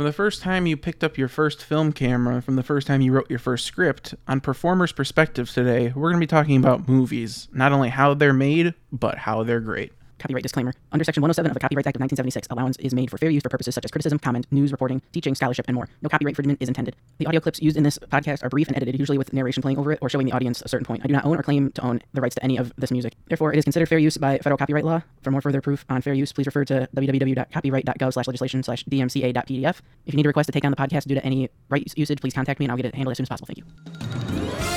From the first time you picked up your first film camera, from the first time you wrote your first script, on Performer's Perspective today, we're going to be talking about movies. Not only how they're made, but how they're great. Copyright disclaimer. Under Section 107 of the Copyright Act of 1976, allowance is made for fair use for purposes such as criticism, comment, news reporting, teaching, scholarship, and more. No copyright infringement is intended. The audio clips used in this podcast are brief and edited, usually with narration playing over it or showing the audience a certain point. I do not own or claim to own the rights to any of this music. Therefore, it is considered fair use by federal copyright law. For more further proof on fair use, please refer to www.copyright.gov slash legislation slash dmca.pdf. If you need a request to take down the podcast due to any right usage, please contact me and I'll get it handled as soon as possible. Thank you.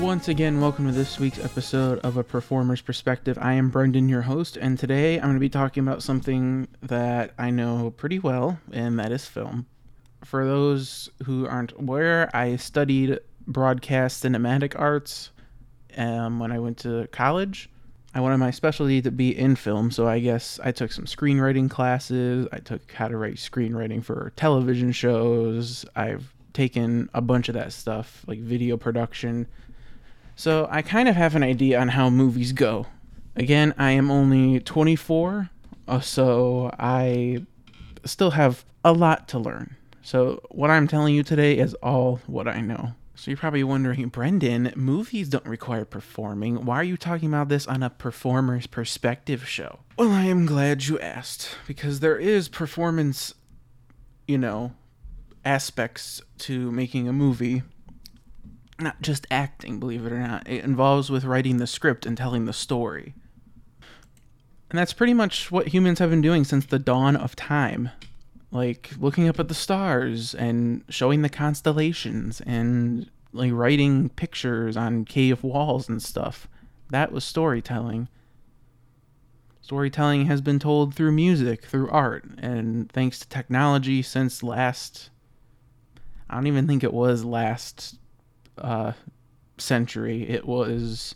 Once again, welcome to this week's episode of A Performer's Perspective. I am Brendan, your host, and today I'm going to be talking about something that I know pretty well, and that is film. For those who aren't aware, I studied broadcast cinematic arts um, when I went to college. I wanted my specialty to be in film, so I guess I took some screenwriting classes. I took how to write screenwriting for television shows. I've taken a bunch of that stuff, like video production so I kind of have an idea on how movies go. Again, I am only 24, uh, so I still have a lot to learn. So what I'm telling you today is all what I know. So you're probably wondering, Brendan, movies don't require performing. Why are you talking about this on a performer's perspective show? Well, I am glad you asked because there is performance, you know, aspects to making a movie not just acting, believe it or not. It involves with writing the script and telling the story. And that's pretty much what humans have been doing since the dawn of time. Like looking up at the stars and showing the constellations and like writing pictures on cave walls and stuff. That was storytelling. Storytelling has been told through music, through art, and thanks to technology since last I don't even think it was last uh, century. It was,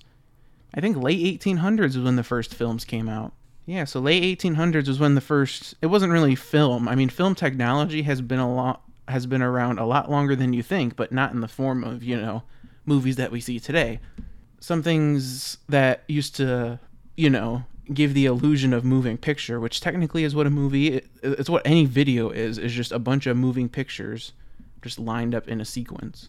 I think, late 1800s was when the first films came out. Yeah, so late 1800s was when the first. It wasn't really film. I mean, film technology has been a lot has been around a lot longer than you think, but not in the form of you know movies that we see today. Some things that used to, you know, give the illusion of moving picture, which technically is what a movie it's what any video is, is just a bunch of moving pictures just lined up in a sequence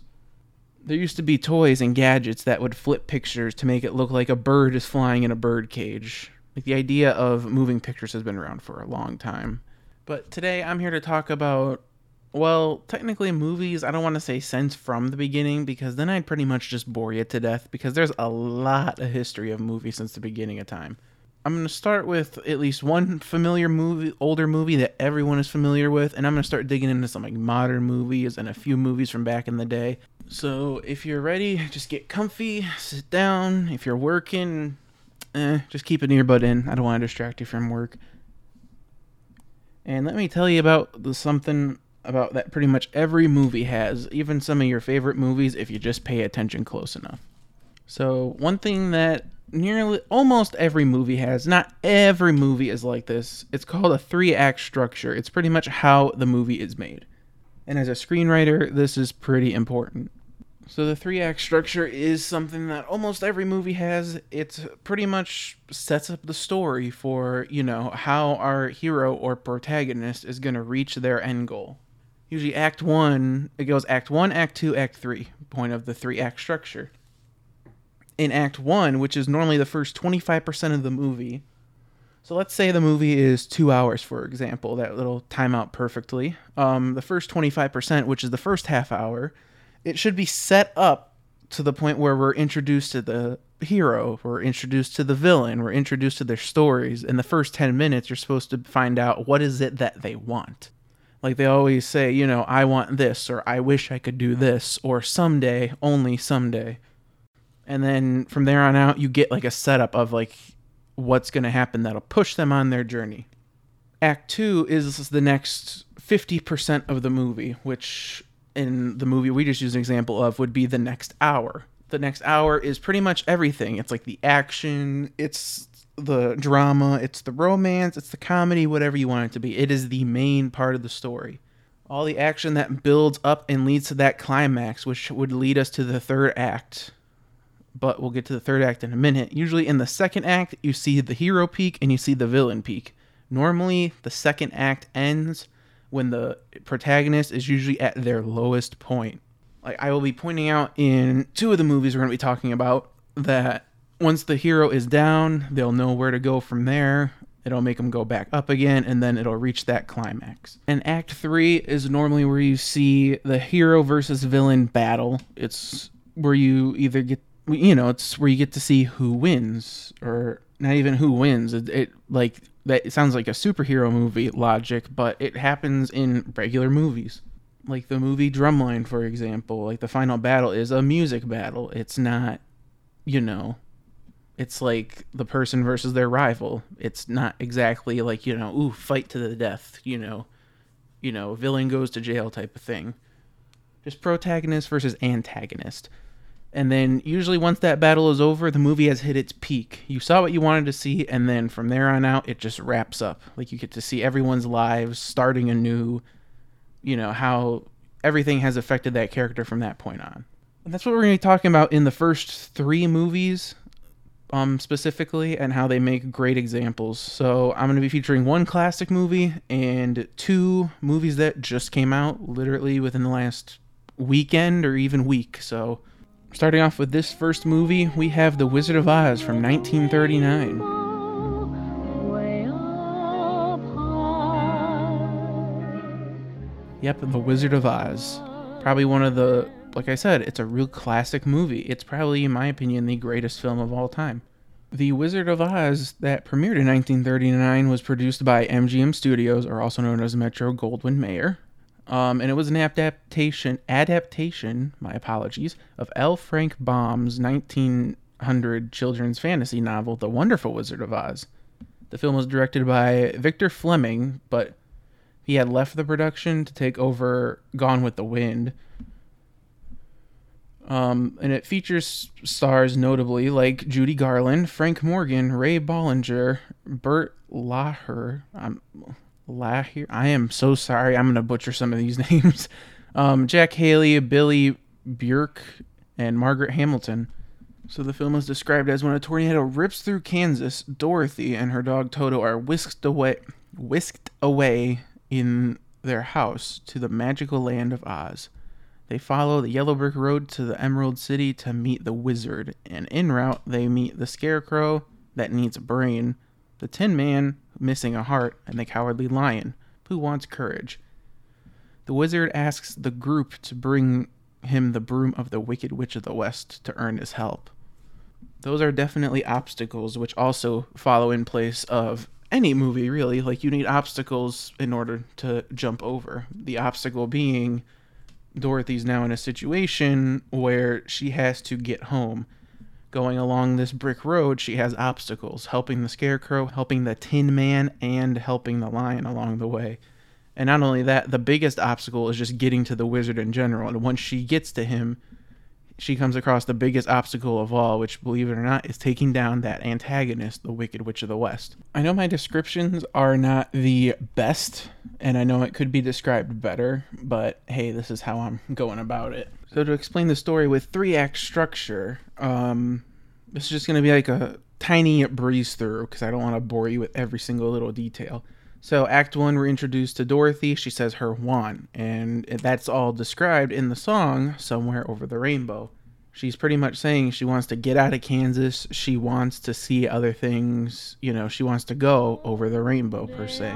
there used to be toys and gadgets that would flip pictures to make it look like a bird is flying in a bird cage. Like the idea of moving pictures has been around for a long time. But today I'm here to talk about well, technically movies, I don't want to say since from the beginning because then I'd pretty much just bore you to death because there's a lot of history of movies since the beginning of time. I'm going to start with at least one familiar movie, older movie that everyone is familiar with, and I'm going to start digging into some like modern movies and a few movies from back in the day. So if you're ready, just get comfy, sit down. If you're working, eh, just keep an earbud in. I don't want to distract you from work. And let me tell you about the, something about that pretty much every movie has, even some of your favorite movies, if you just pay attention close enough. So, one thing that nearly almost every movie has, not every movie is like this, it's called a three act structure. It's pretty much how the movie is made. And as a screenwriter, this is pretty important. So the three act structure is something that almost every movie has. It pretty much sets up the story for, you know, how our hero or protagonist is going to reach their end goal. Usually act 1, it goes act 1, act 2, act 3, point of the three act structure. In act 1, which is normally the first 25% of the movie, so let's say the movie is two hours, for example, that little time out perfectly. Um, the first 25%, which is the first half hour, it should be set up to the point where we're introduced to the hero, we're introduced to the villain, we're introduced to their stories. In the first 10 minutes, you're supposed to find out what is it that they want. Like they always say, you know, I want this, or I wish I could do this, or someday, only someday. And then from there on out, you get like a setup of like what's going to happen that'll push them on their journey. Act 2 is the next 50% of the movie, which in the movie we just used an example of would be the next hour. The next hour is pretty much everything. It's like the action, it's the drama, it's the romance, it's the comedy, whatever you want it to be. It is the main part of the story. All the action that builds up and leads to that climax, which would lead us to the third act, but we'll get to the third act in a minute. Usually in the second act, you see the hero peak and you see the villain peak. Normally, the second act ends when the protagonist is usually at their lowest point. Like I will be pointing out in two of the movies we're going to be talking about that once the hero is down, they'll know where to go from there. It'll make them go back up again, and then it'll reach that climax. And Act 3 is normally where you see the hero versus villain battle. It's where you either get, you know, it's where you get to see who wins, or not even who wins. It, it like, that sounds like a superhero movie logic, but it happens in regular movies. Like the movie Drumline, for example, like the final battle is a music battle. It's not, you know, it's like the person versus their rival. It's not exactly like, you know, ooh, fight to the death, you know, you know, villain goes to jail type of thing. Just protagonist versus antagonist. And then usually once that battle is over, the movie has hit its peak. You saw what you wanted to see, and then from there on out, it just wraps up. Like you get to see everyone's lives starting anew, you know, how everything has affected that character from that point on. And that's what we're going to be talking about in the first three movies um, specifically and how they make great examples. So I'm going to be featuring one classic movie and two movies that just came out literally within the last weekend or even week. So starting off with this first movie, we have The Wizard of Oz from 1939. Yep, The Wizard of Oz. Probably one of the like I said, it's a real classic movie. It's probably, in my opinion, the greatest film of all time. The Wizard of Oz, that premiered in 1939, was produced by MGM Studios, or also known as Metro Goldwyn Mayer. Um, and it was an adaptation, adaptation, my apologies, of L. Frank Baum's 1900 children's fantasy novel, The Wonderful Wizard of Oz. The film was directed by Victor Fleming, but he had left the production to take over Gone with the Wind, um, and it features stars notably like Judy Garland, Frank Morgan, Ray Bollinger, Bert Laher. I'm Laher. I am so sorry. I'm gonna butcher some of these names. Um, Jack Haley, Billie Burke, and Margaret Hamilton. So the film is described as when a tornado rips through Kansas, Dorothy and her dog Toto are whisked away, whisked away in their house to the magical land of Oz. They follow the yellow brick road to the Emerald City to meet the wizard, and en route they meet the scarecrow that needs a brain, the Tin Man missing a heart, and the cowardly lion who wants courage. The wizard asks the group to bring him the broom of the Wicked Witch of the West to earn his help. Those are definitely obstacles which also follow in place of any movie, really. Like, you need obstacles in order to jump over. The obstacle being Dorothy's now in a situation where she has to get home. Going along this brick road, she has obstacles, helping the scarecrow, helping the tin man, and helping the lion along the way. And not only that, the biggest obstacle is just getting to the wizard in general. And once she gets to him, she comes across the biggest obstacle of all, which, believe it or not, is taking down that antagonist, the Wicked Witch of the West. I know my descriptions are not the best, and I know it could be described better, but hey, this is how I'm going about it. So, to explain the story with three act structure, um, this is just going to be like a tiny breeze through because I don't want to bore you with every single little detail. So, Act One, we're introduced to Dorothy. She says her wand, and that's all described in the song Somewhere Over the Rainbow. She's pretty much saying she wants to get out of Kansas. She wants to see other things. You know, she wants to go over the rainbow, per se.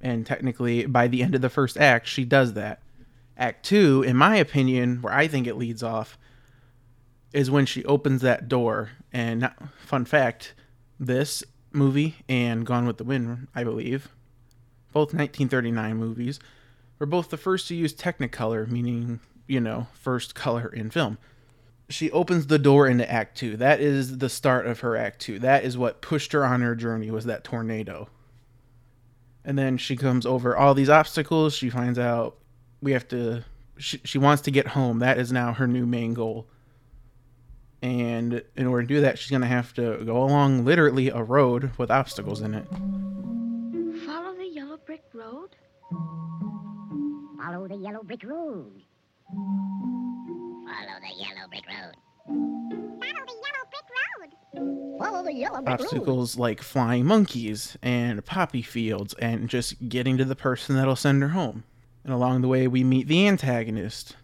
And technically, by the end of the first act, she does that. Act two, in my opinion, where I think it leads off, is when she opens that door. And fun fact, this movie and Gone with the Wind, I believe, both 1939 movies, were both the first to use Technicolor, meaning you know first color in film. She opens the door into Act Two. That is the start of her Act Two. That is what pushed her on her journey. Was that tornado? And then she comes over all these obstacles. She finds out we have to she, she wants to get home that is now her new main goal and in order to do that she's going to have to go along literally a road with obstacles in it brick road? Follow the yellow brick road. Follow the yellow brick road. Follow the yellow brick road. Follow the yellow brick road. Obstacles like flying monkeys and poppy fields and just getting to the person that'll send her home. And along the way, we meet the antagonist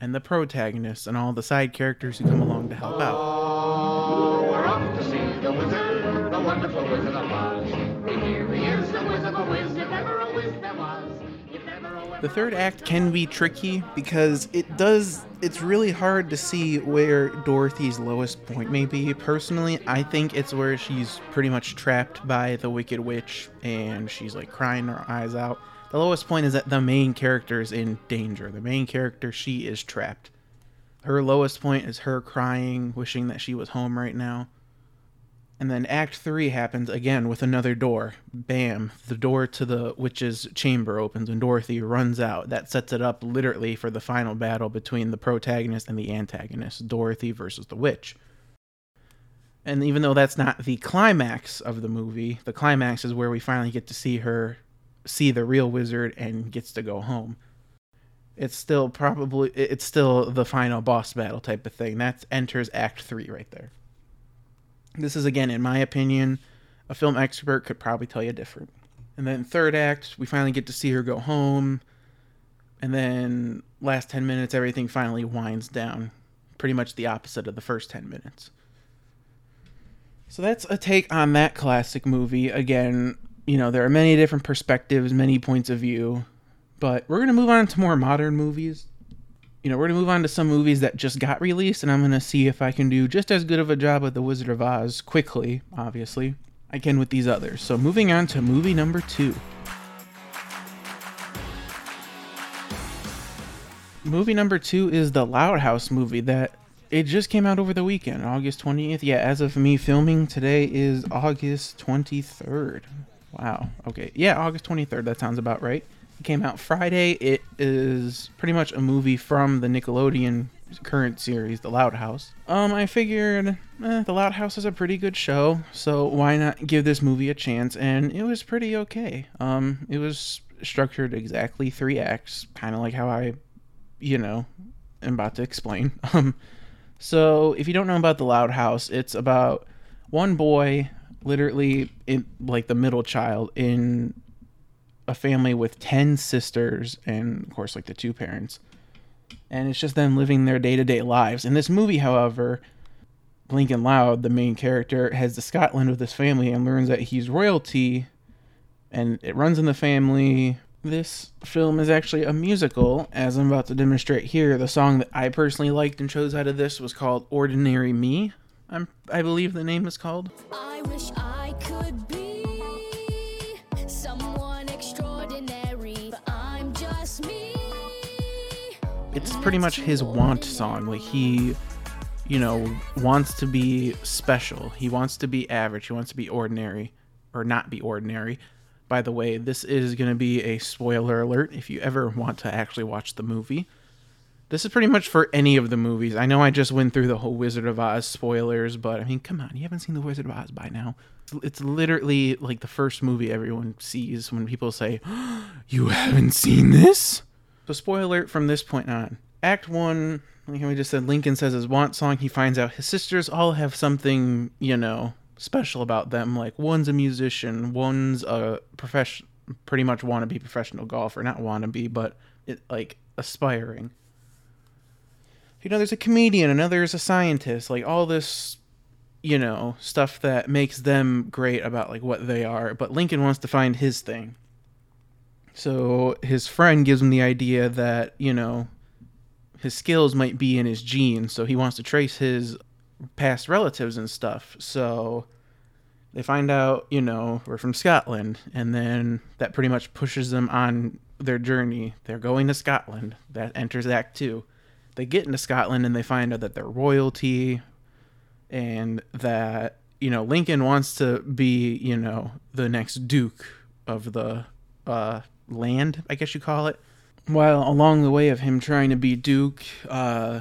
and the protagonist and all the side characters who come along to help out. Oh, we're off to see the wizard, the wonderful Wizard of Oz. Here he is, the Wiz of if ever a Wiz there was. If ever a The third act can be tricky because it does it's really hard to see where Dorothy's lowest point may be. Personally, I think it's where she's pretty much trapped by the Wicked Witch and she's like crying her eyes out. The lowest point is that the main character is in danger. The main character, she is trapped. Her lowest point is her crying, wishing that she was home right now. And then Act 3 happens again with another door. Bam, the door to the witch's chamber opens and Dorothy runs out. That sets it up literally for the final battle between the protagonist and the antagonist, Dorothy versus the witch. And even though that's not the climax of the movie, the climax is where we finally get to see her see the real wizard and gets to go home. It's still probably it's still the final boss battle type of thing. That enters act 3 right there. This is again in my opinion, a film expert could probably tell you different. And then third act, we finally get to see her go home. And then last 10 minutes everything finally winds down. Pretty much the opposite of the first 10 minutes. So that's a take on that classic movie. Again, you know, there are many different perspectives, many points of view, but we're going to move on to more modern movies. You know, we're going to move on to some movies that just got released, and I'm going to see if I can do just as good of a job with The Wizard of Oz quickly, obviously, I can with these others. So moving on to movie number two. Movie number two is the Loud House movie that it just came out over the weekend, August 20th. Yeah, as of me filming, today is August 23rd. Wow. Okay. Yeah, August 23rd. That sounds about right. It came out Friday. It is pretty much a movie from the Nickelodeon current series, The Loud House. Um, I figured eh, The Loud House is a pretty good show, so why not give this movie a chance? And it was pretty okay. Um, it was structured exactly three acts, kind of like how I, you know, am about to explain. Um, so if you don't know about The Loud House, it's about one boy literally in like the middle child in a family with 10 sisters and of course like the two parents. And it's just them living their day-to-day lives. In this movie however lincoln loud the main character has to scotland with his family and learns that he's royalty and it runs in the family. This film is actually a musical as i'm about to demonstrate here. The song that i personally liked and chose out of this was called ordinary me I'm, i believe the name is called I wish I could be someone extraordinary, but I'm just me. it's pretty much his want song. Like he, you know, wants to be special. He wants to be average. He wants to be ordinary or not be ordinary. By the way, this is going to be a spoiler alert if you ever want to actually watch the movie. This is pretty much for any of the movies. I know I just went through the whole Wizard of Oz spoilers, but I mean, come on, you haven't seen the Wizard of Oz by now. It's literally like the first movie everyone sees when people say, "You haven't seen this?" So, spoiler from this point on. Act one, like we just said, Lincoln says his want song. He finds out his sisters all have something, you know, special about them. Like one's a musician, one's a profession, pretty much wannabe professional golfer. Not wannabe, but it, like aspiring. You know, there's a comedian, another's a scientist. Like all this, you know, stuff that makes them great about like what they are. But Lincoln wants to find his thing. So his friend gives him the idea that, you know, his skills might be in his genes. So he wants to trace his past relatives and stuff. So they find out, you know, we're from Scotland. And then that pretty much pushes them on their journey. They're going to Scotland. That enters Act Two. They get into Scotland and they find out that they're royalty and that, you know, Lincoln wants to be, you know, the next Duke of the uh, land, I guess you call it. While along the way of him trying to be Duke, uh,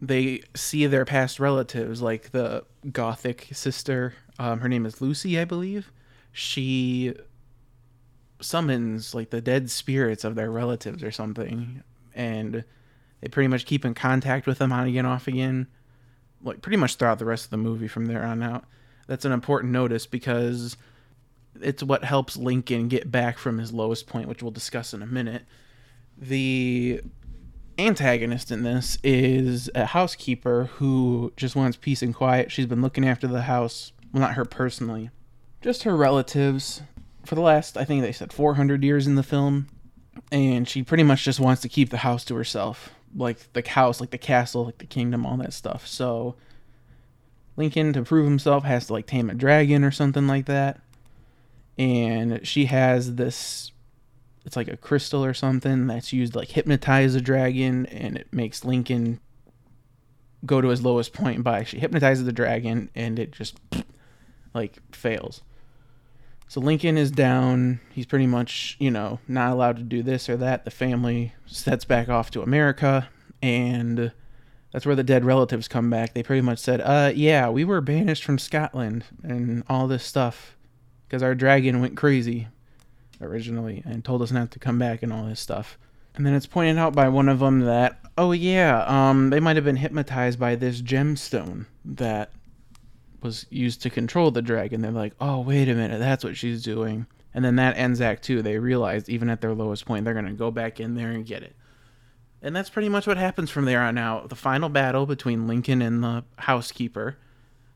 they see their past relatives, like the Gothic sister. Um, her name is Lucy, I believe. She summons like the dead spirits of their relatives or something, and they pretty much keep in contact with them on again, off again, like pretty much throughout the rest of the movie from there on out. That's an important notice because it's what helps Lincoln get back from his lowest point, which we'll discuss in a minute. The antagonist in this is a housekeeper who just wants peace and quiet. She's been looking after the house, well, not her personally, just her relatives for the last, I think they said 400 years in the film. And she pretty much just wants to keep the house to herself. Like the house, like the castle, like the kingdom, all that stuff. So Lincoln, to prove himself, has to like tame a dragon or something like that. And she has this it's like a crystal or something that's used to like hypnotize a dragon and it makes Lincoln go to his lowest point by she hypnotizes the dragon and it just like fails. So Lincoln is down. He's pretty much, you know, not allowed to do this or that. The family sets back off to America and that's where the dead relatives come back. They pretty much said, "Uh yeah, we were banished from Scotland and all this stuff because our dragon went crazy originally and told us not to come back and all this stuff." And then it's pointed out by one of them that, "Oh yeah, um they might have been hypnotized by this gemstone that was used to control the dragon. They're like, oh, wait a minute, that's what she's doing. And then that ends Act Two. They realized, even at their lowest point, they're going to go back in there and get it. And that's pretty much what happens from there on out. The final battle between Lincoln and the housekeeper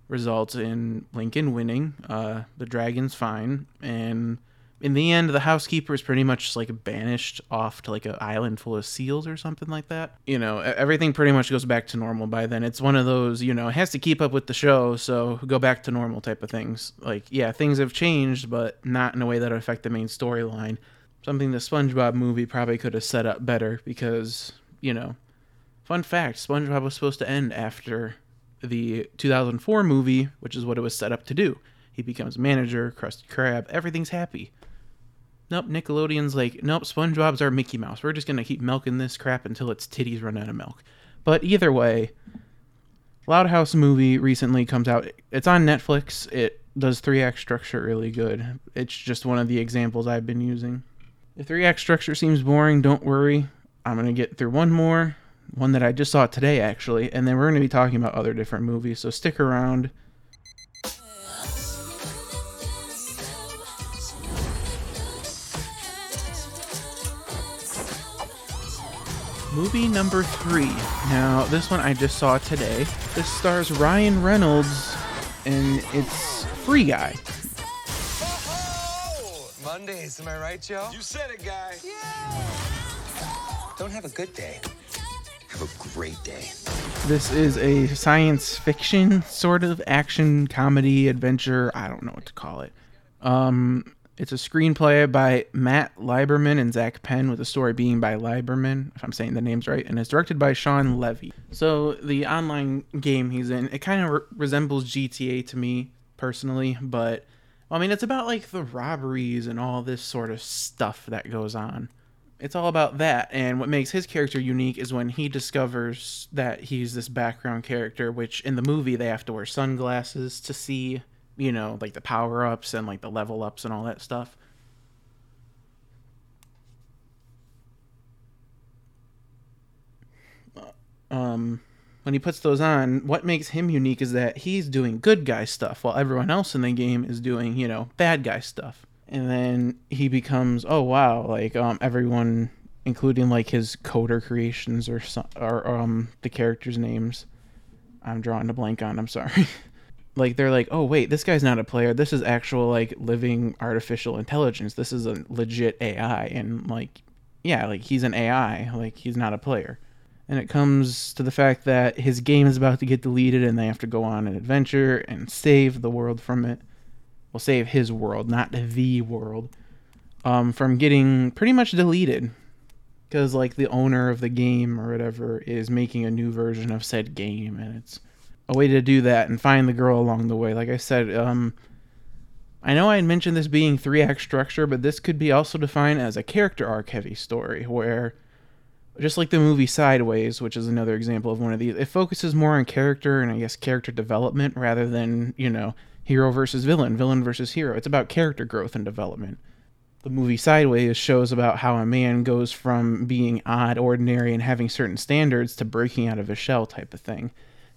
results in Lincoln winning. Uh, the dragon's fine. And in the end, the housekeeper is pretty much like banished off to like an island full of seals or something like that. You know, everything pretty much goes back to normal by then. It's one of those, you know, has to keep up with the show, so go back to normal type of things. Like, yeah, things have changed, but not in a way that would affect the main storyline. Something the SpongeBob movie probably could have set up better because, you know, fun fact SpongeBob was supposed to end after the 2004 movie, which is what it was set up to do. He becomes manager, Krusty Krab, everything's happy. Nope, Nickelodeon's like, nope, SpongeBob's our Mickey Mouse. We're just gonna keep milking this crap until its titties run out of milk. But either way, Loud House movie recently comes out. It's on Netflix. It does three act structure really good. It's just one of the examples I've been using. If three act structure seems boring, don't worry. I'm gonna get through one more, one that I just saw today actually, and then we're gonna be talking about other different movies. So stick around. Movie number three. Now, this one I just saw today. This stars Ryan Reynolds, and it's Free Guy. Oh, Mondays, am I right, Joe? You said it, guy. Yeah. Don't have a good day. Have a great day. This is a science fiction sort of action comedy adventure. I don't know what to call it. Um, it's a screenplay by Matt Lieberman and Zak Penn, with the story being by Lieberman, if I'm saying the names right, and it's directed by Shawn Levy. So the online game he's in, it kind of re- resembles GTA to me personally, but I mean it's about like the robberies and all this sort of stuff that goes on. It's all about that, and what makes his character unique is when he discovers that he's this background character, which in the movie they have to wear sunglasses to see you know, like the power ups and like the level ups and all that stuff. Um, when he puts those on, what makes him unique is that he's doing good guy stuff while everyone else in the game is doing, you know, bad guy stuff. And then he becomes, oh wow, like um everyone including like his coder creations or or um the characters' names. I'm drawing a blank on, I'm sorry. like they're like, oh wait, this guy's not a player. This is actual like living artificial intelligence. This is a legit AI, and like, yeah, like he's an AI. Like he's not a player. And it comes to the fact that his game is about to get deleted, and they have to go on an adventure and save the world from it. Well, save his world, not the world, um, from getting pretty much deleted. Because like the owner of the game or whatever is making a new version of said game, and it's a way to do that and find the girl along the way. Like I said, um, I know I had mentioned this being three act structure, but this could be also defined as a character arc heavy story where, just like the movie Sideways, which is another example of one of these, it focuses more on character and I guess character development rather than, you know, hero versus villain, villain versus hero. It's about character growth and development. The movie Sideways shows about how a man goes from being odd, ordinary, and having certain standards to breaking out of his shell type of thing.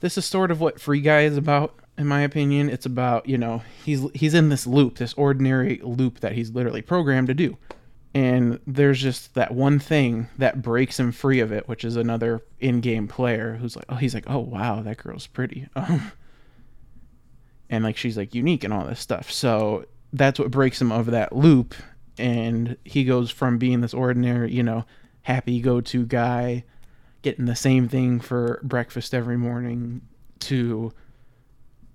This is sort of what Free Guy is about, in my opinion. It's about, you know, he's he's in this loop, this ordinary loop that he's literally programmed to do. And there's just that one thing that breaks him free of it, which is another in-game player who's like, oh, he's like, oh wow, that girl's pretty. Um, and like she's like unique and all this stuff. So that's what breaks him of that loop and he goes from being this ordinary, you know, happy go-to guy getting the same thing for breakfast every morning to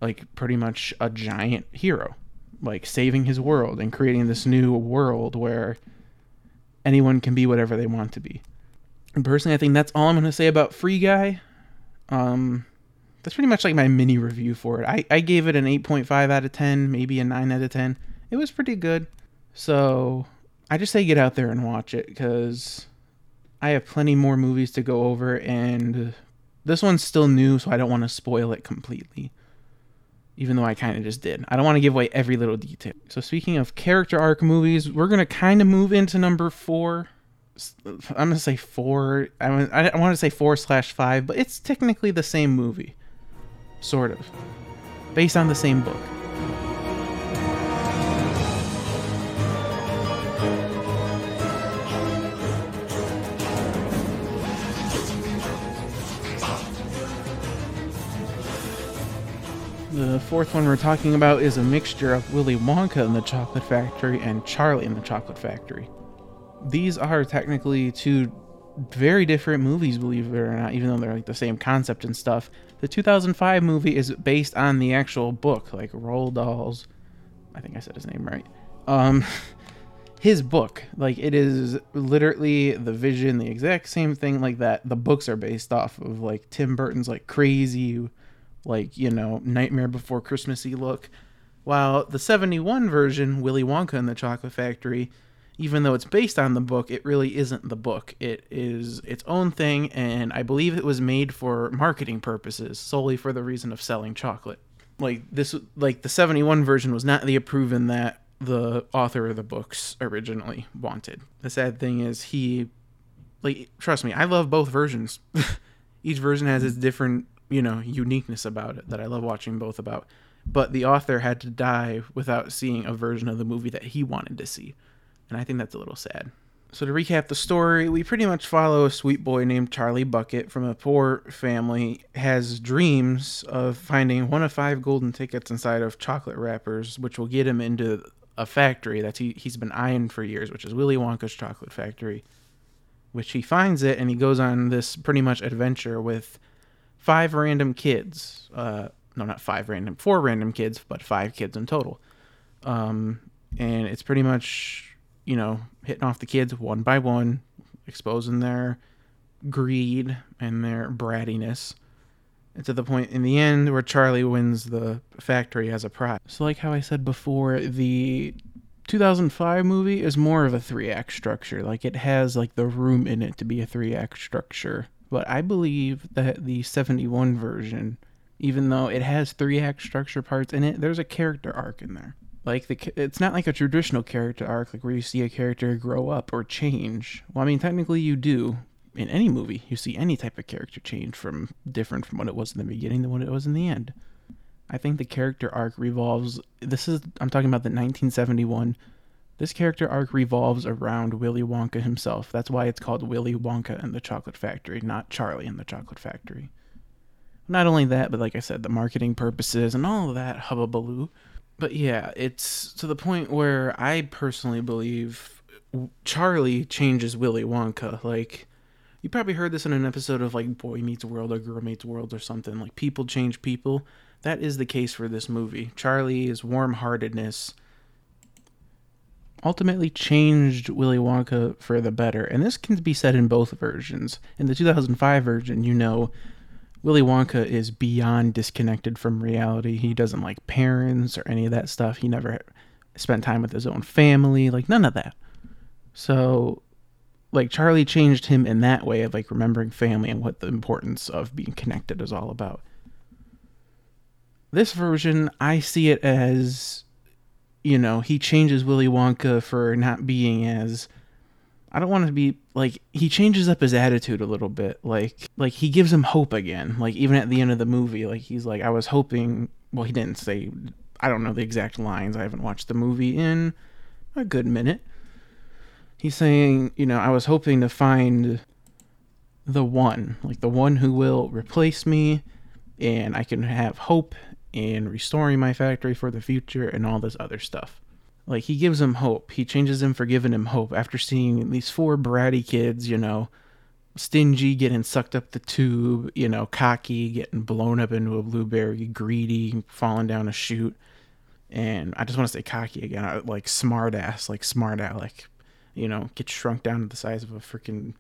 like pretty much a giant hero, like saving his world and creating this new world where anyone can be whatever they want to be. And personally, I think that's all I'm going to say about Free Guy. Um, that's pretty much like my mini review for it. I, I gave it an 8.5 out of 10, maybe a 9 out of 10. It was pretty good. So I just say get out there and watch it because I have plenty more movies to go over, and this one's still new, so I don't want to spoil it completely. Even though I kind of just did. I don't want to give away every little detail. So, speaking of character arc movies, we're going to kind of move into number four. I'm going to say four. I, I want to say four slash five, but it's technically the same movie. Sort of. Based on the same book. The fourth one we're talking about is a mixture of Willy Wonka and the Chocolate Factory and Charlie and the Chocolate Factory. These are technically two very different movies, believe it or not, even though they're like the same concept and stuff. The 2005 movie is based on the actual book, like Roald Dahl's. I think I said his name right. Um, his book, like it is literally the vision, the exact same thing like that. The books are based off of like Tim Burton's like crazy like you know Nightmare Before Christmasy look. While the 71 version, Willy Wonka and the Chocolate Factory, even though it's based on the book, it really isn't the book. It is its own thing, and I believe it was made for marketing purposes, solely for the reason of selling chocolate. Like this, like the 71 version was not the approval that the author of the books originally wanted. The sad thing is he, like, trust me, I love both versions. Each version has its different you know uniqueness about it that I love watching both about. But the author had to die without seeing a version of the movie that he wanted to see, and I think that's a little sad. So to recap the story, we pretty much follow a sweet boy named Charlie Bucket from a poor family has dreams of finding one of five golden tickets inside of chocolate wrappers, which will get him into a factory that he, he's been eyeing for years, which is Willy Wonka's chocolate factory. Which he finds it and he goes on this pretty much adventure with five random kids. Uh, no, not five random, four random kids, but five kids in total. Um, and it's pretty much, you know, hitting off the kids one by one, exposing their greed and their brattiness. And to the point in the end where Charlie wins the factory as a prize. So, like how I said before, the 2005 movie is more of a three act structure. Like, it has, like, the room in it to be a three act structure. But I believe that the 71 version, even though it has three act structure parts in it, there's a character arc in there. Like the it's not like a traditional character arc like where you see a character grow up or change. Well, I mean technically you do in any movie. You see any type of character change from different from what it was in the beginning to what it was in the end. I think the character arc revolves this is I'm talking about the 1971 this character arc revolves around Willy Wonka himself. That's why it's called Willy Wonka and the Chocolate Factory, not Charlie and the Chocolate Factory. Not only that, but like I said, the marketing purposes and all of that hubbubaloo. But yeah, it's to the point where I personally believe Charlie changes Willy Wonka. Like, you probably heard this in an episode of like Boy Meets World or Girl Meets World or something. Like, people change people. That is the case for this movie. Charlie's warm heartedness ultimately changed Willy Wonka for the better. And this can be said in both versions. In the 2005 version, you know, Willy Wonka is beyond disconnected from reality. He doesn't like parents or any of that stuff. He never spent time with his own family, like none of that. So, like, Charlie changed him in that way of like remembering family and what the importance of being connected is all about. This version, I see it as you know, he changes Willy Wonka for not being as I don't want to be like he changes up his attitude a little bit. Like like he gives him hope again. Like even at the end of the movie, like he's like I was hoping, well he didn't say I don't know the exact lines. I haven't watched the movie in a good minute. He's saying, you know, I was hoping to find the one, like the one who will replace me and I can have hope in restoring my factory for the future and all this other stuff. Like he gives him hope. He changes him for giving him hope after seeing these four bratty kids, you know, stingy getting sucked up the tube, you know, cocky getting blown up into a blueberry, greedy falling down a chute. And I just want to say cocky again, like smart ass, like smart aleck, you know, get shrunk down to the size of a freaking,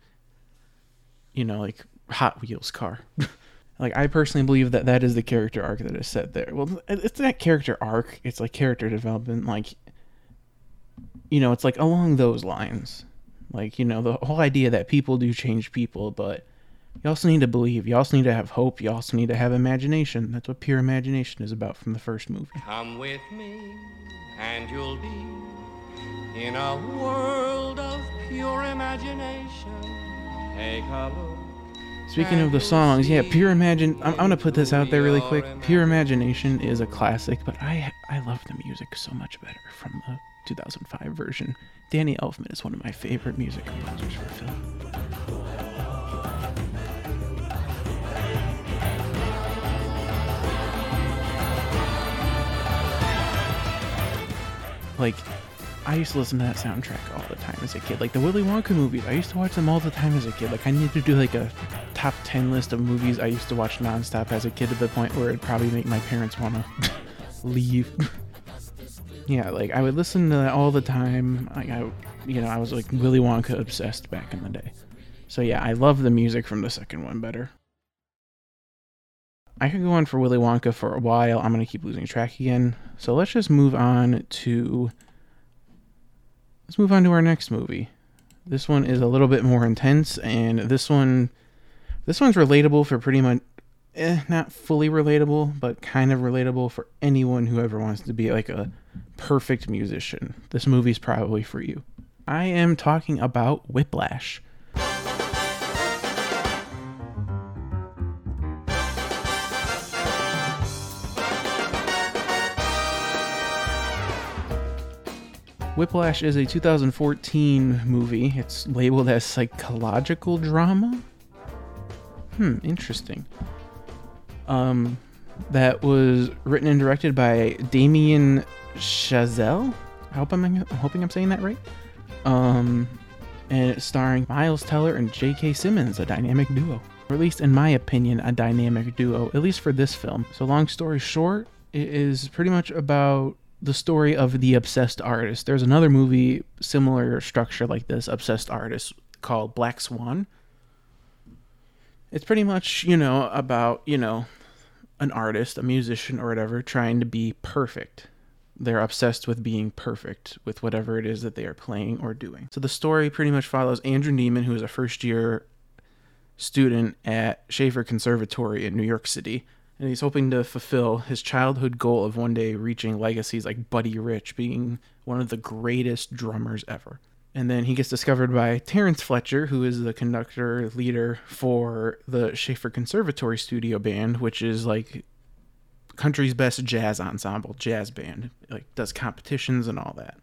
you know, like Hot Wheels car. like I personally believe that that is the character arc that is set there. Well, it's that character arc. It's like character development. Like, you know, it's like along those lines. Like, you know, the whole idea that people do change people, but you also need to believe. You also need to have hope. You also need to have imagination. That's what pure imagination is about from the first movie. Come with me, and you'll be in a world of pure imagination. Take a look. Speaking of the songs, yeah, Pure Imagine. I'm, I'm gonna put this out there really quick. Pure Imagination is a classic, but I I love the music so much better from the 2005 version. Danny Elfman is one of my favorite music composers for film. Like, I used to listen to that soundtrack all the time as a kid. Like the Willy Wonka movies, I used to watch them all the time as a kid. Like I need to do like a top ten list of movies I used to watch nonstop as a kid to the point where it'd probably make my parents want to leave. yeah, like I would listen to that all the time. Like I, you know, I was like Willy Wonka obsessed back in the day. So yeah, I love the music from the second one better. I could go on for Willy Wonka for a while. I'm gonna keep losing track again. So let's just move on to let's move on to our next movie. This one is a little bit more intense, and this one, this one's relatable for pretty much, eh, not fully relatable, but kind of relatable for anyone who ever wants to be like a perfect musician. This movie's probably for you. I am talking about Whiplash. Whiplash is a 2014 movie. It's labeled as psychological drama. Hmm, interesting. Um, that was written and directed by Damien Chazelle. I hope I'm, I'm hoping I'm saying that right. Um, and it's starring Miles Teller and J.K. Simmons, a dynamic duo. Or at least, in my opinion, a dynamic duo. At least for this film. So, long story short, it is pretty much about the story of the obsessed artist. There's another movie similar structure like this, Obsessed Artist, called Black Swan. It's pretty much, you know, about, you know, an artist, a musician or whatever trying to be perfect. They're obsessed with being perfect with whatever it is that they are playing or doing. So the story pretty much follows Andrew Neiman, who is a first year student at Shaffer Conservatory in New York City and he's hoping to fulfill his childhood goal of one day reaching legacies like Buddy Rich being one of the greatest drummers ever. And then he gets discovered by Terrence Fletcher, who is the conductor leader for the Shaffer Conservatory Studio Band, which is like country's best jazz ensemble, jazz band. Like does competitions and all that.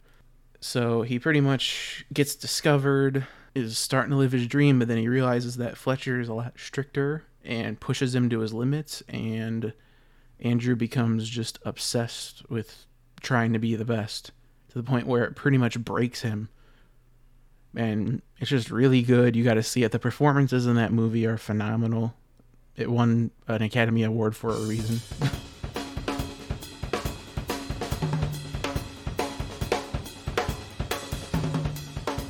So he pretty much gets discovered, is starting to live his dream, but then he realizes that Fletcher is a lot stricter and pushes him to his limits and Andrew becomes just obsessed with trying to be the best to the point where it pretty much breaks him. And it's just really good. You got to see it. The performances in that movie are phenomenal. It won an Academy Award for a reason.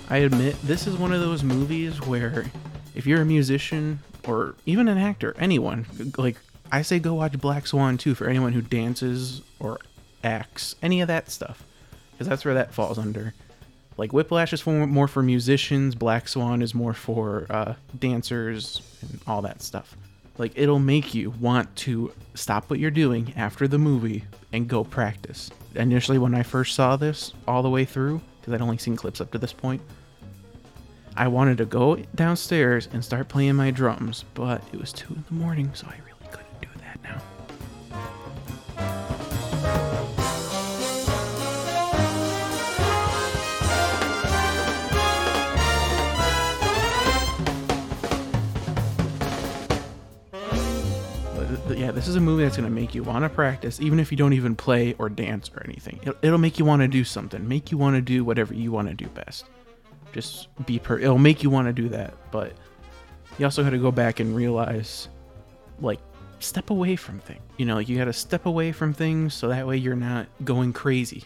I admit, this is one of those movies where if you're a musician or even an actor, anyone, like I say go watch Black Swan too for anyone who dances or acts, any of that stuff. Because that's where that falls under. Like Whiplash is for, more for musicians, Black Swan is more for uh, dancers and all that stuff. Like it'll make you want to stop what you're doing after the movie and go practice. Initially, when I first saw this all the way through, because I'd only seen clips up to this point, I wanted to go downstairs and start playing my drums, but it was two in the morning, so I really couldn't do that now. Yeah, this is a movie that's going to make you want to practice, even if you don't even play or dance or anything. It'll, it'll make you want to do something, make you want to do whatever you want to do best. Just be per. It'll make you want to do that, but you also got to go back and realize, like, step away from things. You know, like you got to step away from things so that way you're not going crazy.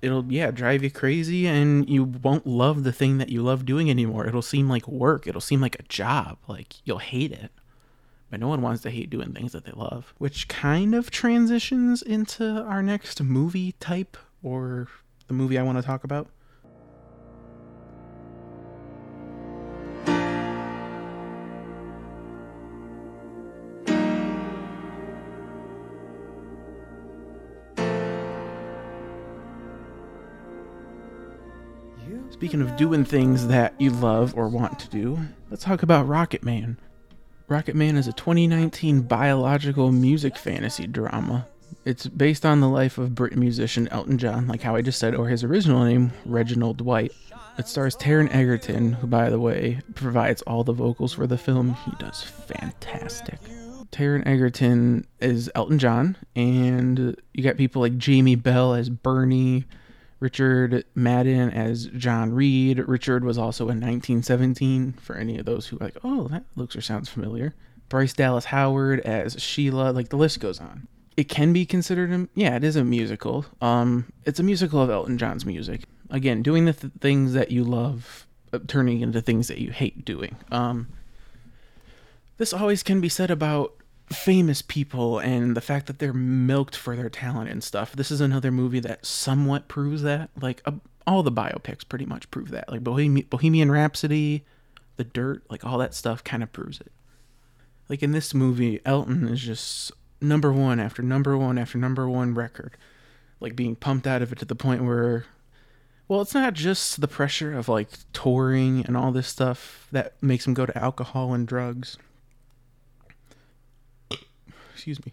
It'll yeah drive you crazy, and you won't love the thing that you love doing anymore. It'll seem like work. It'll seem like a job. Like you'll hate it. But no one wants to hate doing things that they love, which kind of transitions into our next movie type or the movie I want to talk about. Speaking of doing things that you love or want to do, let's talk about Rocket Man. Rocket Man is a 2019 biological music fantasy drama. It's based on the life of Brit musician Elton John, like how I just said, or his original name, Reginald Dwight. It stars Taron Egerton, who, by the way, provides all the vocals for the film. He does fantastic. Taron Egerton is Elton John, and you got people like Jamie Bell as Bernie, Richard Madden as John Reid. Richard was also in 1917 for any of those who are like, oh, that looks or sounds familiar. Bryce Dallas Howard as Sheila. Like the list goes on. It can be considered a yeah, it is a musical. Um, it's a musical of Elton John's music. Again, doing the th- things that you love, uh, turning into things that you hate doing. Um, this always can be said about famous people and the fact that they're milked for their talent and stuff. This is another movie that somewhat proves that. Like uh, all the biopics pretty much prove that. Like Bohemian, Bohemian Rhapsody, The Dirt, like all that stuff kind of proves it. Like in this movie, Elton is just number one after number one after number one record. Like being pumped out of it to the point where well, it's not just the pressure of like touring and all this stuff that makes him go to alcohol and drugs excuse me.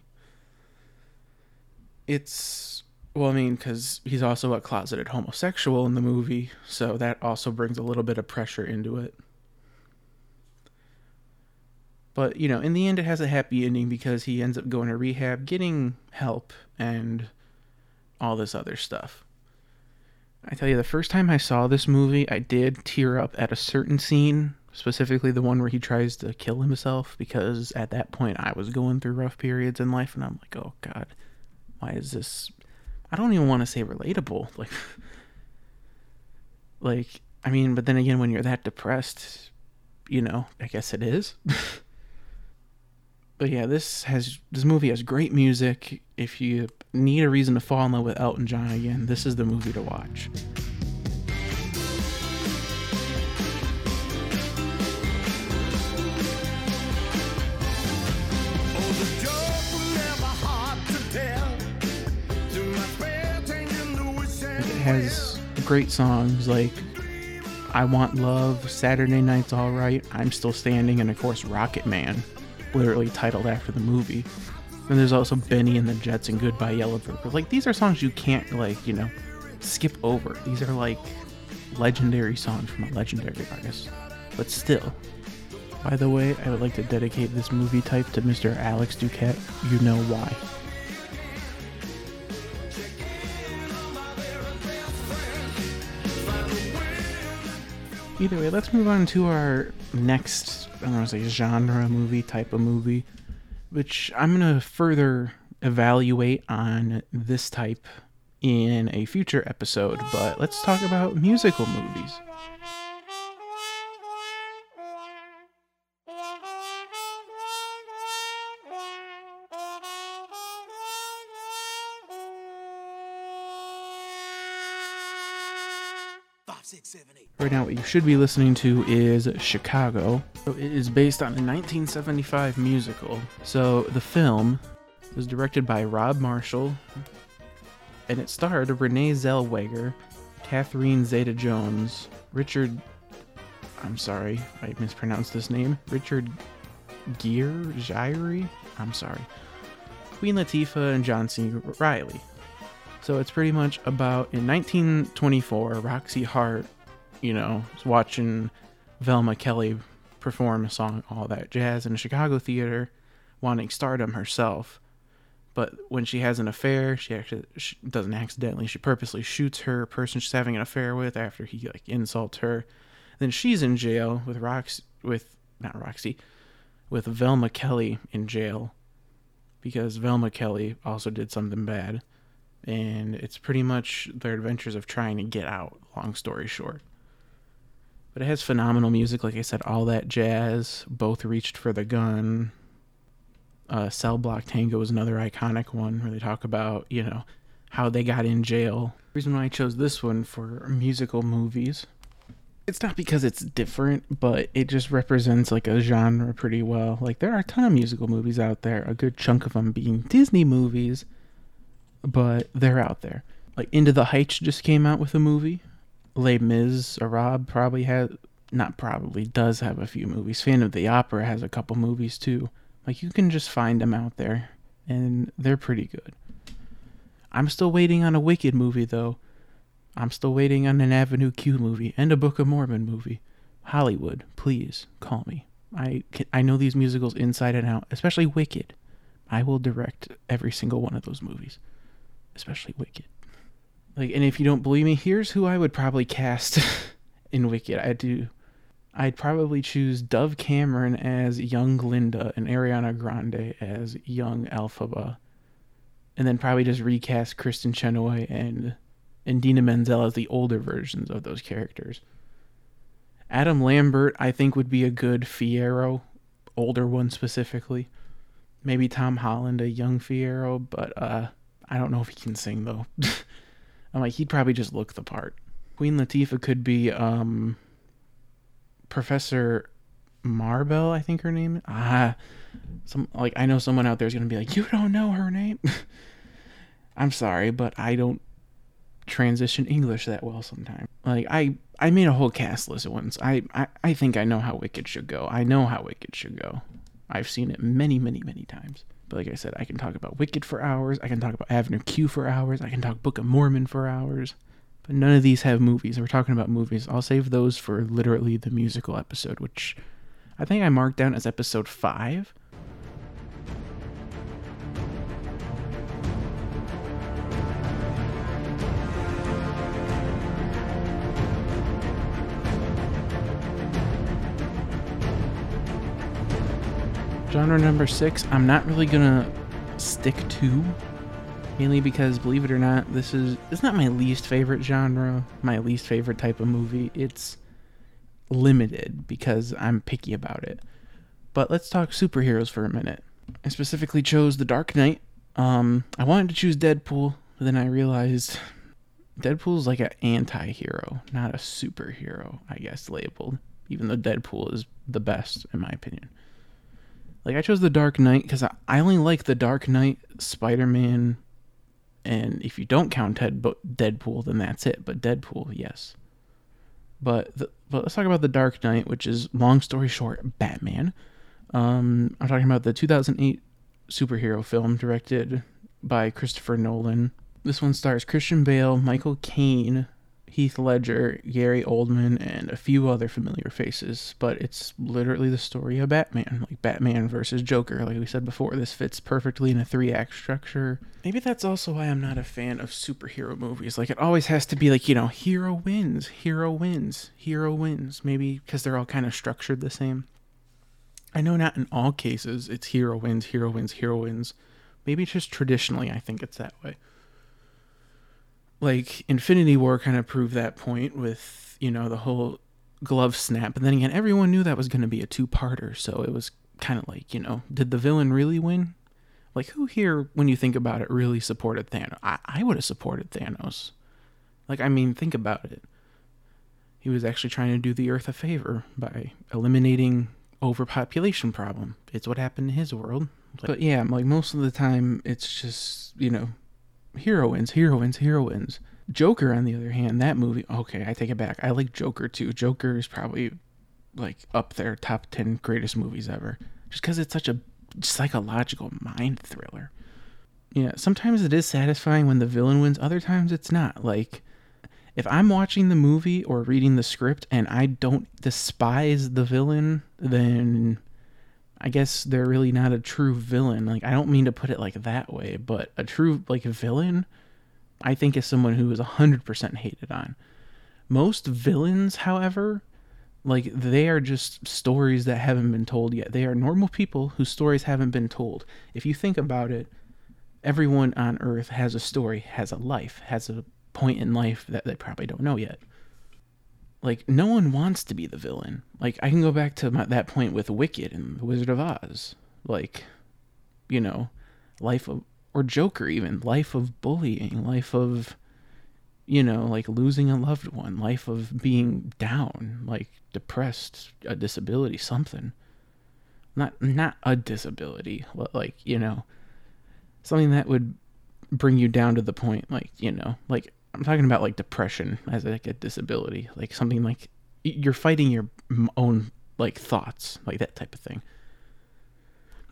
It's well, I mean, because he's also a closeted homosexual in the movie, so that also brings a little bit of pressure into it. But you know, in the end, it has a happy ending because he ends up going to rehab, getting help, and all this other stuff. I tell you, the first time I saw this movie, I did tear up at a certain scene specifically the one where he tries to kill himself because at that point I was going through rough periods in life and I'm like, "Oh god, why is this I don't even want to say relatable." Like like I mean, but then again when you're that depressed, you know, I guess it is. but yeah, this has this movie has great music. If you need a reason to fall in love with Elton John again, this is the movie to watch. Has great songs like I Want Love, Saturday Night's Alright, I'm Still Standing, and of course Rocket Man, literally titled after the movie. And there's also Bennie and the Jets and Goodbye Yellow Brick. Like these are songs you can't like, you know, skip over. These are like legendary songs from a legendary artist. But still. By the way, I would like to dedicate this movie type to Mr. Alex Duquette. You know why. Either way, let's move on to our next, I don't want to say genre movie type of movie, which I'm going to further evaluate on this type in a future episode. But let's talk about musical movies. Right now, what you should be listening to is Chicago. So it is based on a 1975 musical. So the film was directed by Rob Marshall, and it starred Renee Zellweger, Catherine Zeta-Jones, Richard. I'm sorry, I mispronounced this name. Richard Gere, Gire. I'm sorry. Queen Latifah and John C. Reilly. So it's pretty much about in 1924, Roxy Hart, you know, is watching Velma Kelly perform a song, all that jazz in a Chicago theater, wanting stardom herself. But when she has an affair, she actually she doesn't accidentally. She purposely shoots her person she's having an affair with after he like insults her. Then she's in jail with Rox with not Roxy, with Velma Kelly in jail because Velma Kelly also did something bad. And it's pretty much their adventures of trying to get out, long story short. But it has phenomenal music, like I said, all that jazz, both reached for the gun. Uh, Cell Block Tango is another iconic one where they talk about, you know, how they got in jail. The reason why I chose this one for musical movies it's not because it's different, but it just represents like a genre pretty well. Like there are a ton of musical movies out there, a good chunk of them being Disney movies, but they're out there. Like Into the Heights just came out with a movie. Les Mis, Rob probably has not probably does have a few movies. Phantom of the Opera has a couple movies too. Like you can just find them out there, and they're pretty good. I'm still waiting on a Wicked movie though. I'm still waiting on an Avenue Q movie and a Book of Mormon movie. Hollywood, please call me. I can, I know these musicals inside and out, especially Wicked. I will direct every single one of those movies, especially Wicked. Like, and if you don't believe me, here's who I would probably cast in Wicked. I do. I'd probably choose Dove Cameron as young Glinda and Ariana Grande as young Elphaba, and then probably just recast Kristin Chenoweth and and Idina Menzel as the older versions of those characters. Adam Lambert, I think, would be a good Fiyero, older one specifically. Maybe Tom Holland, a young Fiyero, but uh, I don't know if he can sing though. I'm like, he'd probably just look the part. Queen Latifah could be um, Professor Marbell, I think her name. Ah, some like I know someone out there is gonna be like, you don't know her name. I'm sorry, but I don't transition English that well sometimes. Like I I made a whole cast list once. I, I I think I know how Wicked should go. I know how Wicked should go. I've seen it many many many times. But like I said, I can talk about Wicked for hours. I can talk about Avenue Q for hours. I can talk Book of Mormon for hours. But none of these have movies. We're talking about movies. I'll save those for literally the musical episode, which I think I marked down as episode 5. Genre number six, I'm not really gonna stick to, mainly because, believe it or not, this is it's not my least favorite genre, my least favorite type of movie. It's limited because I'm picky about it. But let's talk superheroes for a minute. I specifically chose The Dark Knight. Um, I wanted to choose Deadpool, but then I realized Deadpool's like an anti-hero, not a superhero, I guess labeled. Even though Deadpool is the best in my opinion. Like I chose the Dark Knight because I, only like the Dark Knight, Spider Man, and if you don't count Ted, Deadpool, then that's it. But Deadpool, yes. But the, but let's talk about the Dark Knight, which is long story short, Batman. Um, I'm talking about the 2008 superhero film directed by Christopher Nolan. This one stars Christian Bale, Michael Caine, Heath Ledger, Gary Oldman, and a few other familiar faces, but it's literally the story of Batman, like Batman versus Joker. Like we said before, this fits perfectly in a three act structure. Maybe that's also why I'm not a fan of superhero movies. Like it always has to be like, you know, hero wins, hero wins, hero wins. Maybe because they're all kind of structured the same. I know not in all cases it's hero wins, hero wins, hero wins. Maybe just traditionally I think it's that way like Infinity War kind of proved that point with, you know, the whole glove snap. But then again, everyone knew that was going to be a two parter. So it was kind of like, you know, did the villain really win? Like, who here, when you think about it, really supported Thanos? I, I would have supported Thanos. Like, I mean, think about it. He was actually trying to do the Earth a favor by eliminating overpopulation problem. It's what happened in his world. But yeah, like most of the time, it's just you know, hero heroines, hero wins, hero wins. Joker, on the other hand, that movie. Okay, I take it back. I like Joker too. Joker is probably like up there, top ten greatest movies ever, just because it's such a psychological mind thriller. Yeah, sometimes it is satisfying when the villain wins. Other times it's not. Like if I'm watching the movie or reading the script and I don't despise the villain, then I guess they're really not a true villain. Like I don't mean to put it like that way, but a true like villain, I think is someone who is 100% hated on. Most villains, however, like they are just stories that haven't been told yet. They are normal people whose stories haven't been told. If you think about it, everyone on earth has a story, has a life, has a point in life that they probably don't know yet. Like no one wants to be the villain. Like I can go back to my, that point with Wicked and The Wizard of Oz. Like, you know, life of or Joker even life of bullying, life of you know, like losing a loved one, life of being down, like depressed, a disability, something. Not not a disability, but like, you know, something that would bring you down to the point like, you know, like I'm talking about like depression as like a disability, like something like you're fighting your own like thoughts, like that type of thing.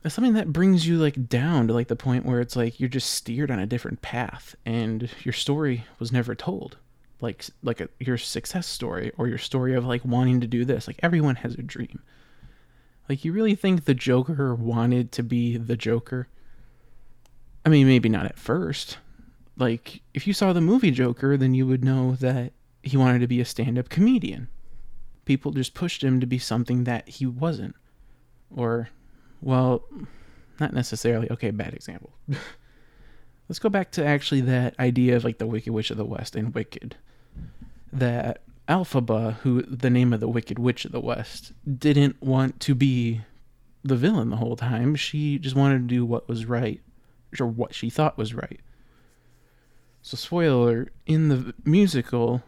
It's something that brings you like down to like the point where it's like you're just steered on a different path and your story was never told. Like like a, your success story or your story of like wanting to do this. Like everyone has a dream. Like you really think the Joker wanted to be the Joker? I mean, maybe not at first, like if you saw the movie Joker, then you would know that he wanted to be a stand-up comedian. People just pushed him to be something that he wasn't. Or well, not necessarily. Okay, bad example. Let's go back to actually that idea of like the Wicked Witch of the West and Wicked. That Elphaba, who the name of the Wicked Witch of the West, didn't want to be the villain the whole time. She just wanted to do what was right, or what she thought was right. So, spoiler in the musical,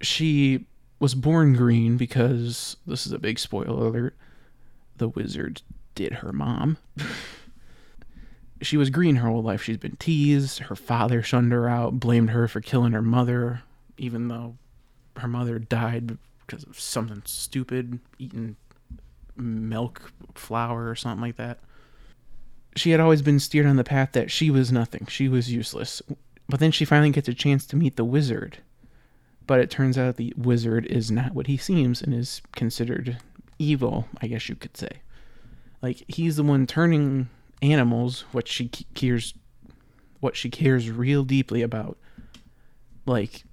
she was born green because this is a big spoiler alert. The wizard did her mom. she was green her whole life. She's been teased. Her father shunned her out, blamed her for killing her mother, even though her mother died because of something stupid, eating milk, flour, or something like that. She had always been steered on the path that she was nothing. She was useless. But then she finally gets a chance to meet the wizard. But it turns out the wizard is not what he seems and is considered evil, I guess you could say. Like he's the one turning animals, what she cares what she cares real deeply about like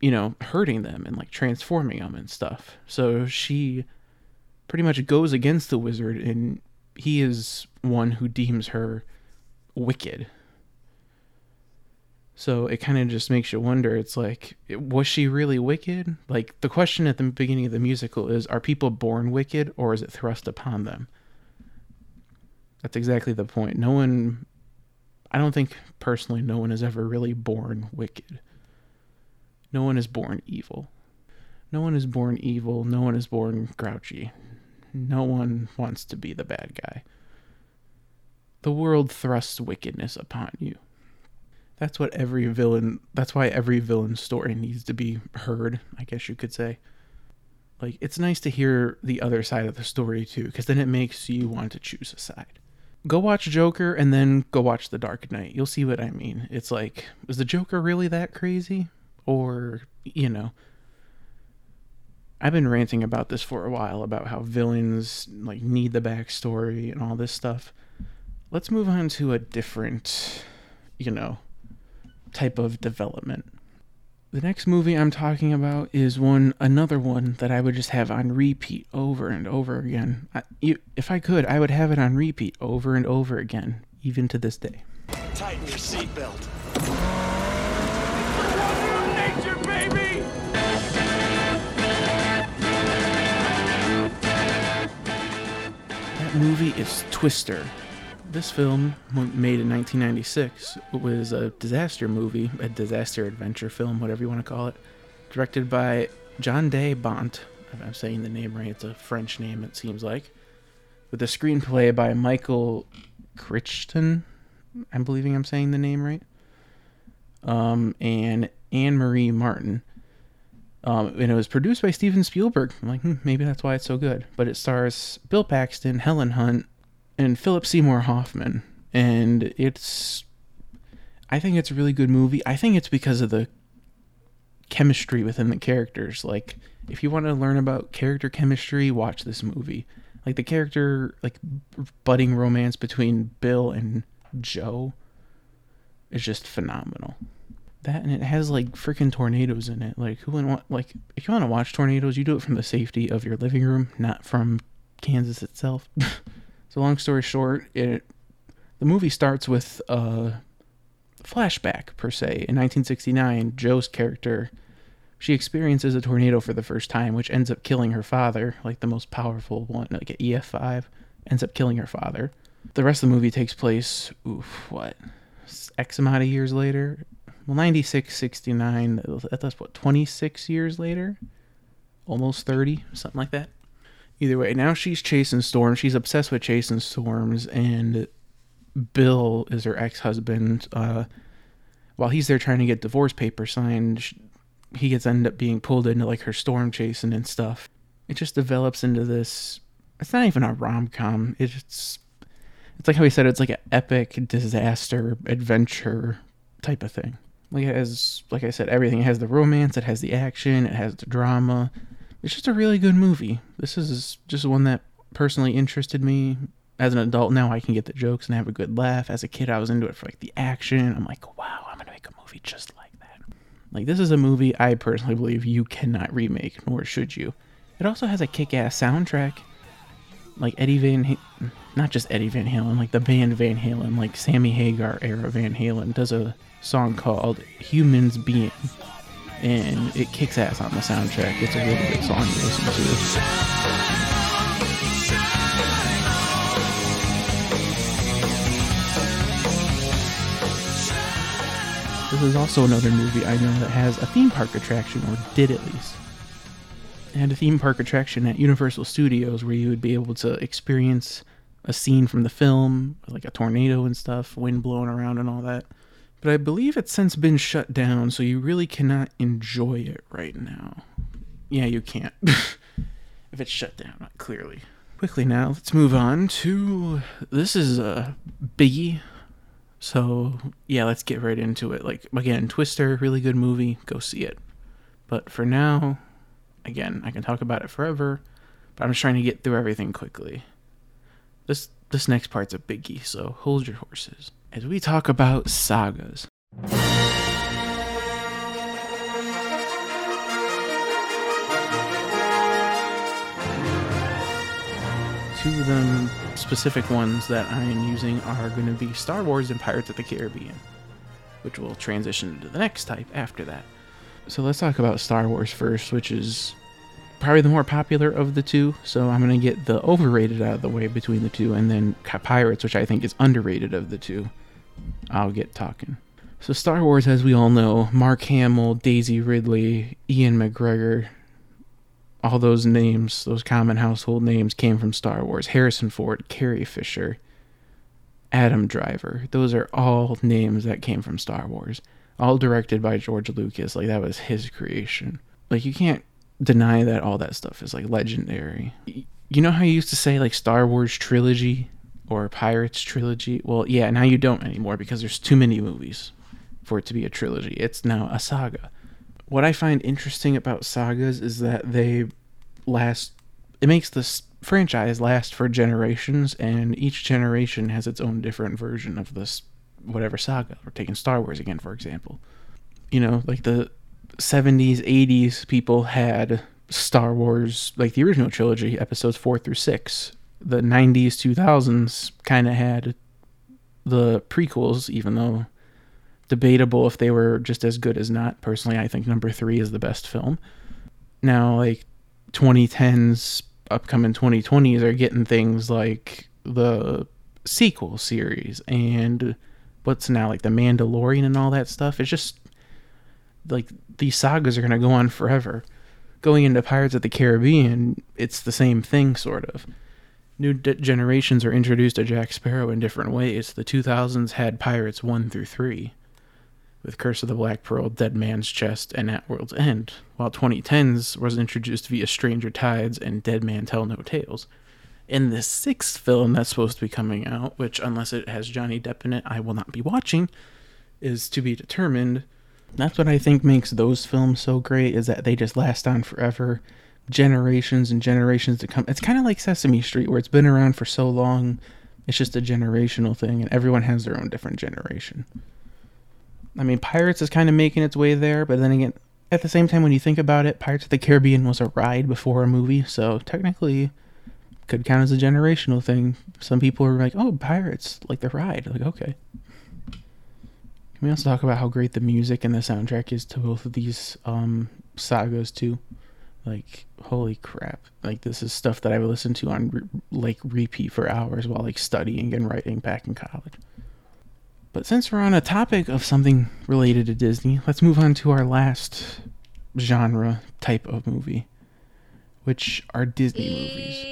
you know, hurting them and like transforming them and stuff. So she pretty much goes against the wizard and he is one who deems her wicked so it kind of just makes you wonder. It's like, was she really wicked? Like the question at the beginning of the musical is, are people born wicked or is it thrust upon them? That's exactly the point. No one, I don't think personally, no one is ever really born wicked. No one is born evil. No one is born evil. No one is born grouchy. No one wants to be the bad guy. The world thrusts wickedness upon you. That's what every villain. That's why every villain story needs to be heard. I guess you could say. Like it's nice to hear the other side of the story too, because then it makes you want to choose a side. Go watch Joker and then go watch The Dark Knight. You'll see what I mean. It's like, is the Joker really that crazy? Or, you know, I've been ranting about this for a while about how villains like need the backstory and all this stuff. Let's move on to a different, you know, type of development. The next movie I'm talking about is one, another one that I would just have on repeat over and over again. I, if I could, I would have it on repeat over and over again, even to this day. Tighten your seatbelt. Nature, baby! That movie is Twister. This film, made in 1996, was a disaster movie, a disaster adventure film, whatever you want to call it, directed by Jan de Bont. I'm saying the name right, it's a French name, it seems like. With a screenplay by Michael Crichton. I'm believing I'm saying the name right. Um, and Anne Marie Martin. Um, and it was produced by Steven Spielberg. I'm like, hmm, maybe that's why it's so good. But it stars Bill Paxton, Helen Hunt, and Philip Seymour Hoffman. And it's, I think it's a really good movie. I think it's because of the chemistry within the characters. Like, if you want to learn about character chemistry, watch this movie. Like the character, like budding romance between Bill and Jo is just phenomenal. That and it has like freaking tornadoes in it. Like who wouldn't want like if you want to watch tornadoes, you do it from the safety of your living room, not from Kansas itself. so long story short, it the movie starts with a flashback per se. In 1969, Jo's character she experiences a tornado for the first time, which ends up killing her father, like the most powerful one, like an EF5, ends up killing her father. The rest of the movie takes place, oof, what, X amount of years later? Well, 96, 69, that's what, 26 years later? Almost 30, something like that. Either way, now she's chasing storms. She's obsessed with chasing storms, and Bill is her ex husband. Uh, while he's there trying to get divorce papers signed, he gets ended up being pulled into like her storm chasing and stuff. It just develops into this. It's not even a rom com. It's it's like how he said it's like an epic disaster adventure type of thing. Like has, like I said, everything. It has the romance. It has the action. It has the drama. It's just a really good movie. This is just one that personally interested me. As an adult now, I can get the jokes and have a good laugh. As a kid, I was into it for like the action. I'm like, wow, I'm gonna make a movie just like that. Like this is a movie I personally believe you cannot remake, nor should you. It also has a kick-ass soundtrack. Like Eddie Van, not just Eddie Van Halen, like the band Van Halen, like Sammy Hagar era Van Halen does a song called "Humans Being," and it kicks ass on the soundtrack. It's a really good song to listen to. This is also another movie I know that has a theme park attraction, or did at least. It had a theme park attraction at Universal Studios where you would be able to experience a scene from the film, like a tornado and stuff, wind blowing around and all that. But I believe it's since been shut down, so you really cannot enjoy it right now. Yeah, you can't. if it's shut down, clearly. Quickly now, let's move on to this is a biggie. So yeah, let's get right into it. Like again, Twister, really good movie. Go see it. But for now, again, I can talk about it forever, but I'm just trying to get through everything quickly. This this next part's a biggie, so hold your horses as we talk about sagas. Two of them specific ones that I am using are going to be Star Wars and Pirates of the Caribbean, which will transition to the next type after that. So let's talk about Star Wars first, which is probably the more popular of the two. So I'm going to get the overrated out of the way between the two, and then Pirates, which I think is underrated of the two. I'll get talking. So Star Wars, as we all know, Mark Hamill, Daisy Ridley, Ewan McGregor, all those names, those common household names, came from Star Wars. Harrison Ford, Carrie Fisher, Adam Driver. Those are all names that came from Star Wars. All directed by George Lucas. Like, that was his creation. Like, you can't deny that all that stuff is, like, legendary. You know how you used to say, like, Star Wars trilogy or Pirates trilogy? Well, yeah, now you don't anymore because there's too many movies for it to be a trilogy. It's now a saga what I find interesting about sagas is that they last. It makes this franchise last for generations, and each generation has its own different version of this whatever saga. We're taking Star Wars again, for example. You know, like the 70s, 80s people had Star Wars, like the original trilogy, episodes four through six. The 90s, 2000s kind of had the prequels, even though debatable if they were just as good as not. Personally, I think number three is the best film. Now, like 2010s, upcoming 2020s are getting things like the sequel series and what's now like the Mandalorian and all that stuff. It's just like these sagas are going to go on forever. going into Pirates of the Caribbean, it's the same thing, sort of. New d- generations are introduced to Jack Sparrow in different ways. The 2000s had Pirates 1 through 3, with Curse of the Black Pearl, Dead Man's Chest, and At World's End, while 2010s was introduced via Stranger Tides and Dead Man Tell No Tales. In the sixth film that's supposed to be coming out, which, unless it has Johnny Depp in it, I will not be watching, is to be determined. That's what I think makes those films so great is that they just last on forever, generations and generations to come. It's kind of like Sesame Street where it's been around for so long, it's just a generational thing and everyone has their own different generation. I mean, Pirates is kind of making its way there, but then again, at the same time when you think about it, Pirates of the Caribbean was a ride before a movie, so technically could count as a generational thing. Some people are like, "Oh, Pirates, like the ride." Like, okay. Can we also talk about how great the music and the soundtrack is to both of these um, sagas too? Like, holy crap! Like, this is stuff that I would listen to on re- like repeat for hours while like studying and writing back in college. But since we're on a topic of something related to Disney, let's move on to our last genre type of movie, which are Disney movies.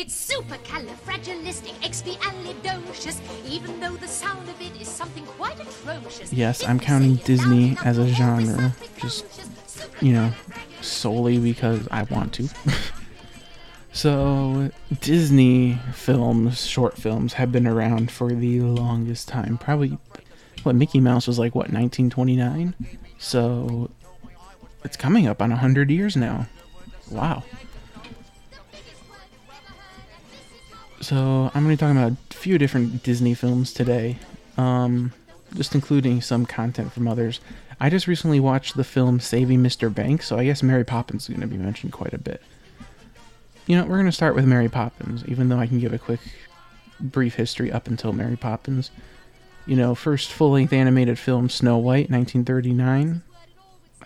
It's supercalifragilisticexpialidocious, even though the sound of it is something quite atrocious. Yes, I'm counting Disney as a genre, just, you know, solely because I want to. so, Disney films, short films, have been around for the longest time. Probably, what, Mickey Mouse was like, what, 1929? So, it's coming up on 100 years now. Wow. So I'm going to be talking about a few different Disney films today, um, just including some content from others. I just recently watched the film Saving Mr. Banks, so I guess Mary Poppins is going to be mentioned quite a bit. You know, we're going to start with Mary Poppins, even though I can give a quick, brief history up until Mary Poppins. You know, first full length animated film Snow White, 1939.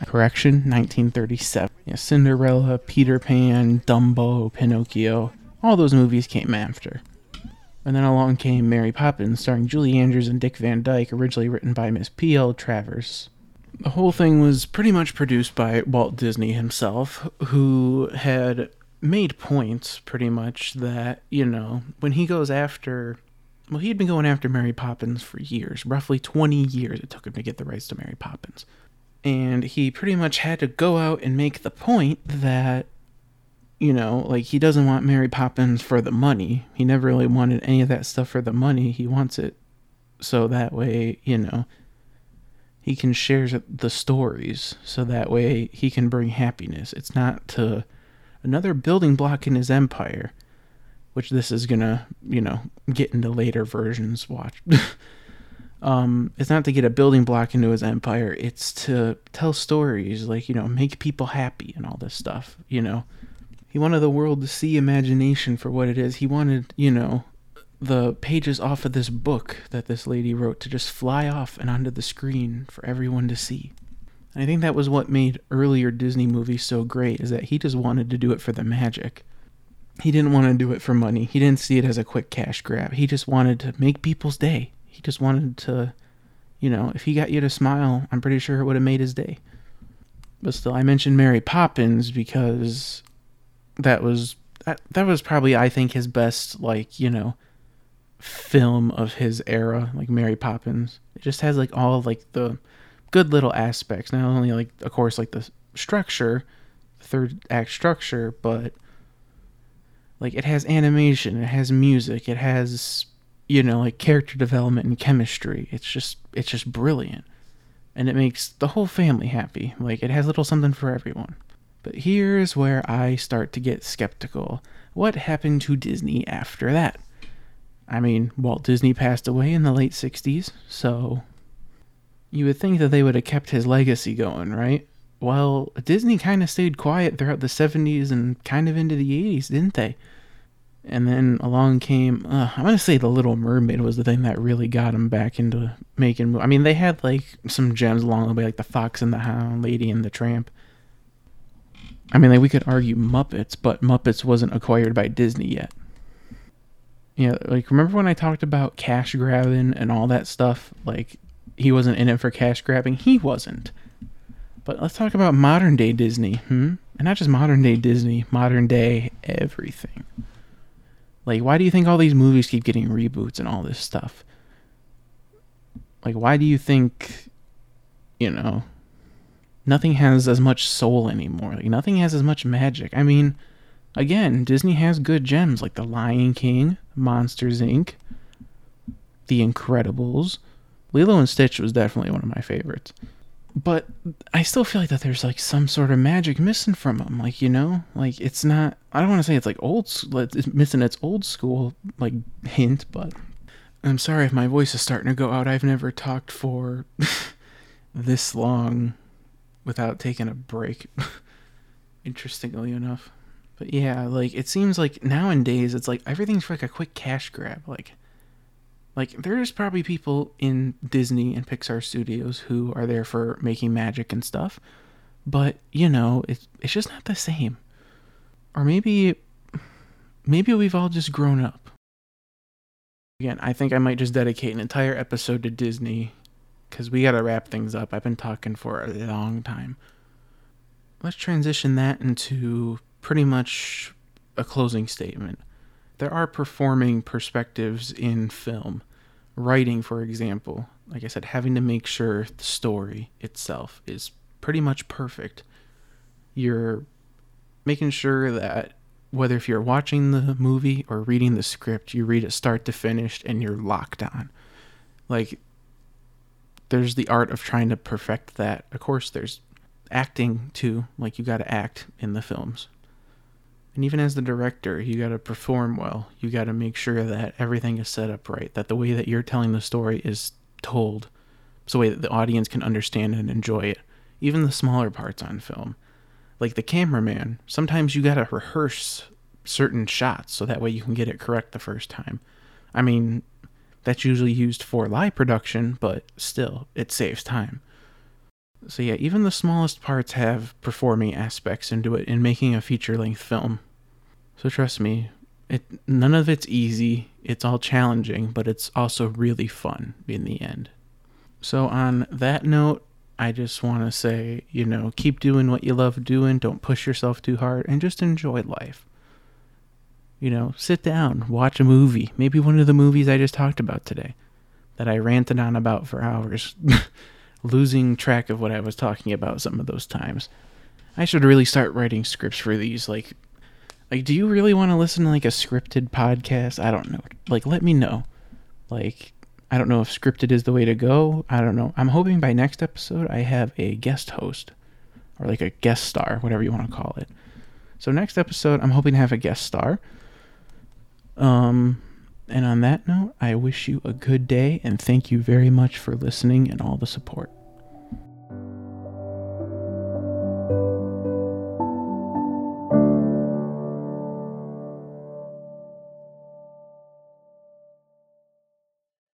Correction, 1937. Yeah, Cinderella, Peter Pan, Dumbo, Pinocchio all those movies came after. And then along came Mary Poppins, starring Julie Andrews and Dick Van Dyke, originally written by Miss P.L. Travers. The whole thing was pretty much produced by Walt Disney himself, who had made points pretty much that, you know, when he goes after. Well, he had been going after Mary Poppins for years. Roughly 20 years it took him to get the rights to Mary Poppins. And he pretty much had to go out and make the point that you know, like he doesn't want Mary Poppins for the money. He never really wanted any of that stuff for the money. He wants it so that way, you know, he can share the stories so that way he can bring happiness. It's not to another building block in his empire, which this is gonna, you know, get into later versions. Watch. um, it's not to get a building block into his empire. It's to tell stories, like you know, make people happy and all this stuff. You know he wanted the world to see imagination for what it is. He wanted, you know, the pages off of this book that this lady wrote to just fly off and onto the screen for everyone to see. And I think that was what made earlier Disney movies so great is that he just wanted to do it for the magic. He didn't want to do it for money. He didn't see it as a quick cash grab. He just wanted to make people's day. He just wanted to, you know, if he got you to smile, I'm pretty sure it would have made his day. But still, I mentioned Mary Poppins because that was that, that was probably I think his best like you know film of his era like Mary Poppins. It just has like all of, like the good little aspects. Not only like of course like the structure, the third act structure, but like it has animation, it has music, it has you know like character development and chemistry. It's just it's just brilliant. And it makes the whole family happy. Like it has little something for everyone. But here's where I start to get skeptical. What happened to Disney after that? I mean, Walt Disney passed away in the late 60s, so you would think that they would have kept his legacy going, right? Well, Disney kind of stayed quiet throughout the 70s and kind of into the 80s, didn't they? And then along came, uh, I'm going to say The Little Mermaid was the thing that really got them back into making. I mean, they had like some gems along the way, like The Fox and the Hound, Lady and the Tramp. I mean, like we could argue Muppets, but Muppets wasn't acquired by Disney yet. Yeah, like remember when I talked about cash grabbing and all that stuff? Like he wasn't in it for cash grabbing. He wasn't. But let's talk about modern day Disney. Hmm. And not just modern day Disney, modern day everything. Like, why do you think all these movies keep getting reboots and all this stuff? Like, why do you think, you know, nothing has as much soul anymore? Like, nothing has as much magic. I mean, again, Disney has good gems like The Lion King, Monsters Inc., The Incredibles. Lilo and Stitch was definitely one of my favorites. But I still feel like that there's like some sort of magic missing from them. Like, you know, like it's not, I don't want to say it's like old, it's missing its old school like hint, but I'm sorry if my voice is starting to go out. I've never talked for this long without taking a break. Interestingly enough. But yeah, like it seems like nowadays it's like everything's like a quick cash grab. Like like there's probably people in Disney and Pixar studios who are there for making magic and stuff. But, you know, it's it's just not the same. Or maybe maybe we've all just grown up. Again, I think I might just dedicate an entire episode to Disney cuz we got to wrap things up. I've been talking for a long time. Let's transition that into pretty much a closing statement there are performing perspectives in film. Writing, for example, like I said, having to make sure the story itself is pretty much perfect. You're making sure that whether if you're watching the movie or reading the script, you read it start to finish and you're locked on. Like, there's the art of trying to perfect that. Of course, there's acting too. Like, you got to act in the films. And even as the director, you got to perform well. You got to make sure that everything is set up right, that the way that you're telling the story is told, so way that the audience can understand and enjoy it. Even the smaller parts on film. Like the cameraman, sometimes you got to rehearse certain shots so that way you can get it correct the first time. I mean, that's usually used for live production, but still, it saves time. So yeah, even the smallest parts have performing aspects into it in making a feature-length film. So trust me, it none of it's easy. It's all challenging, but it's also really fun in the end. So on that note, I just want to say, you know, keep doing what you love doing, don't push yourself too hard and just enjoy life. You know, sit down, watch a movie, maybe one of the movies I just talked about today that I ranted on about for hours. losing track of what I was talking about some of those times. I should really start writing scripts for these. Like, like, do you really want to listen to like a scripted podcast? I don't know. Like, let me know. Like, I don't know if scripted is the way to go. I don't know. I'm hoping by next episode I have a guest host or like a guest star, whatever you want to call it. So next episode, I'm hoping to have a guest star. Um, and on that note, I wish you a good day and thank you very much for listening and all the support.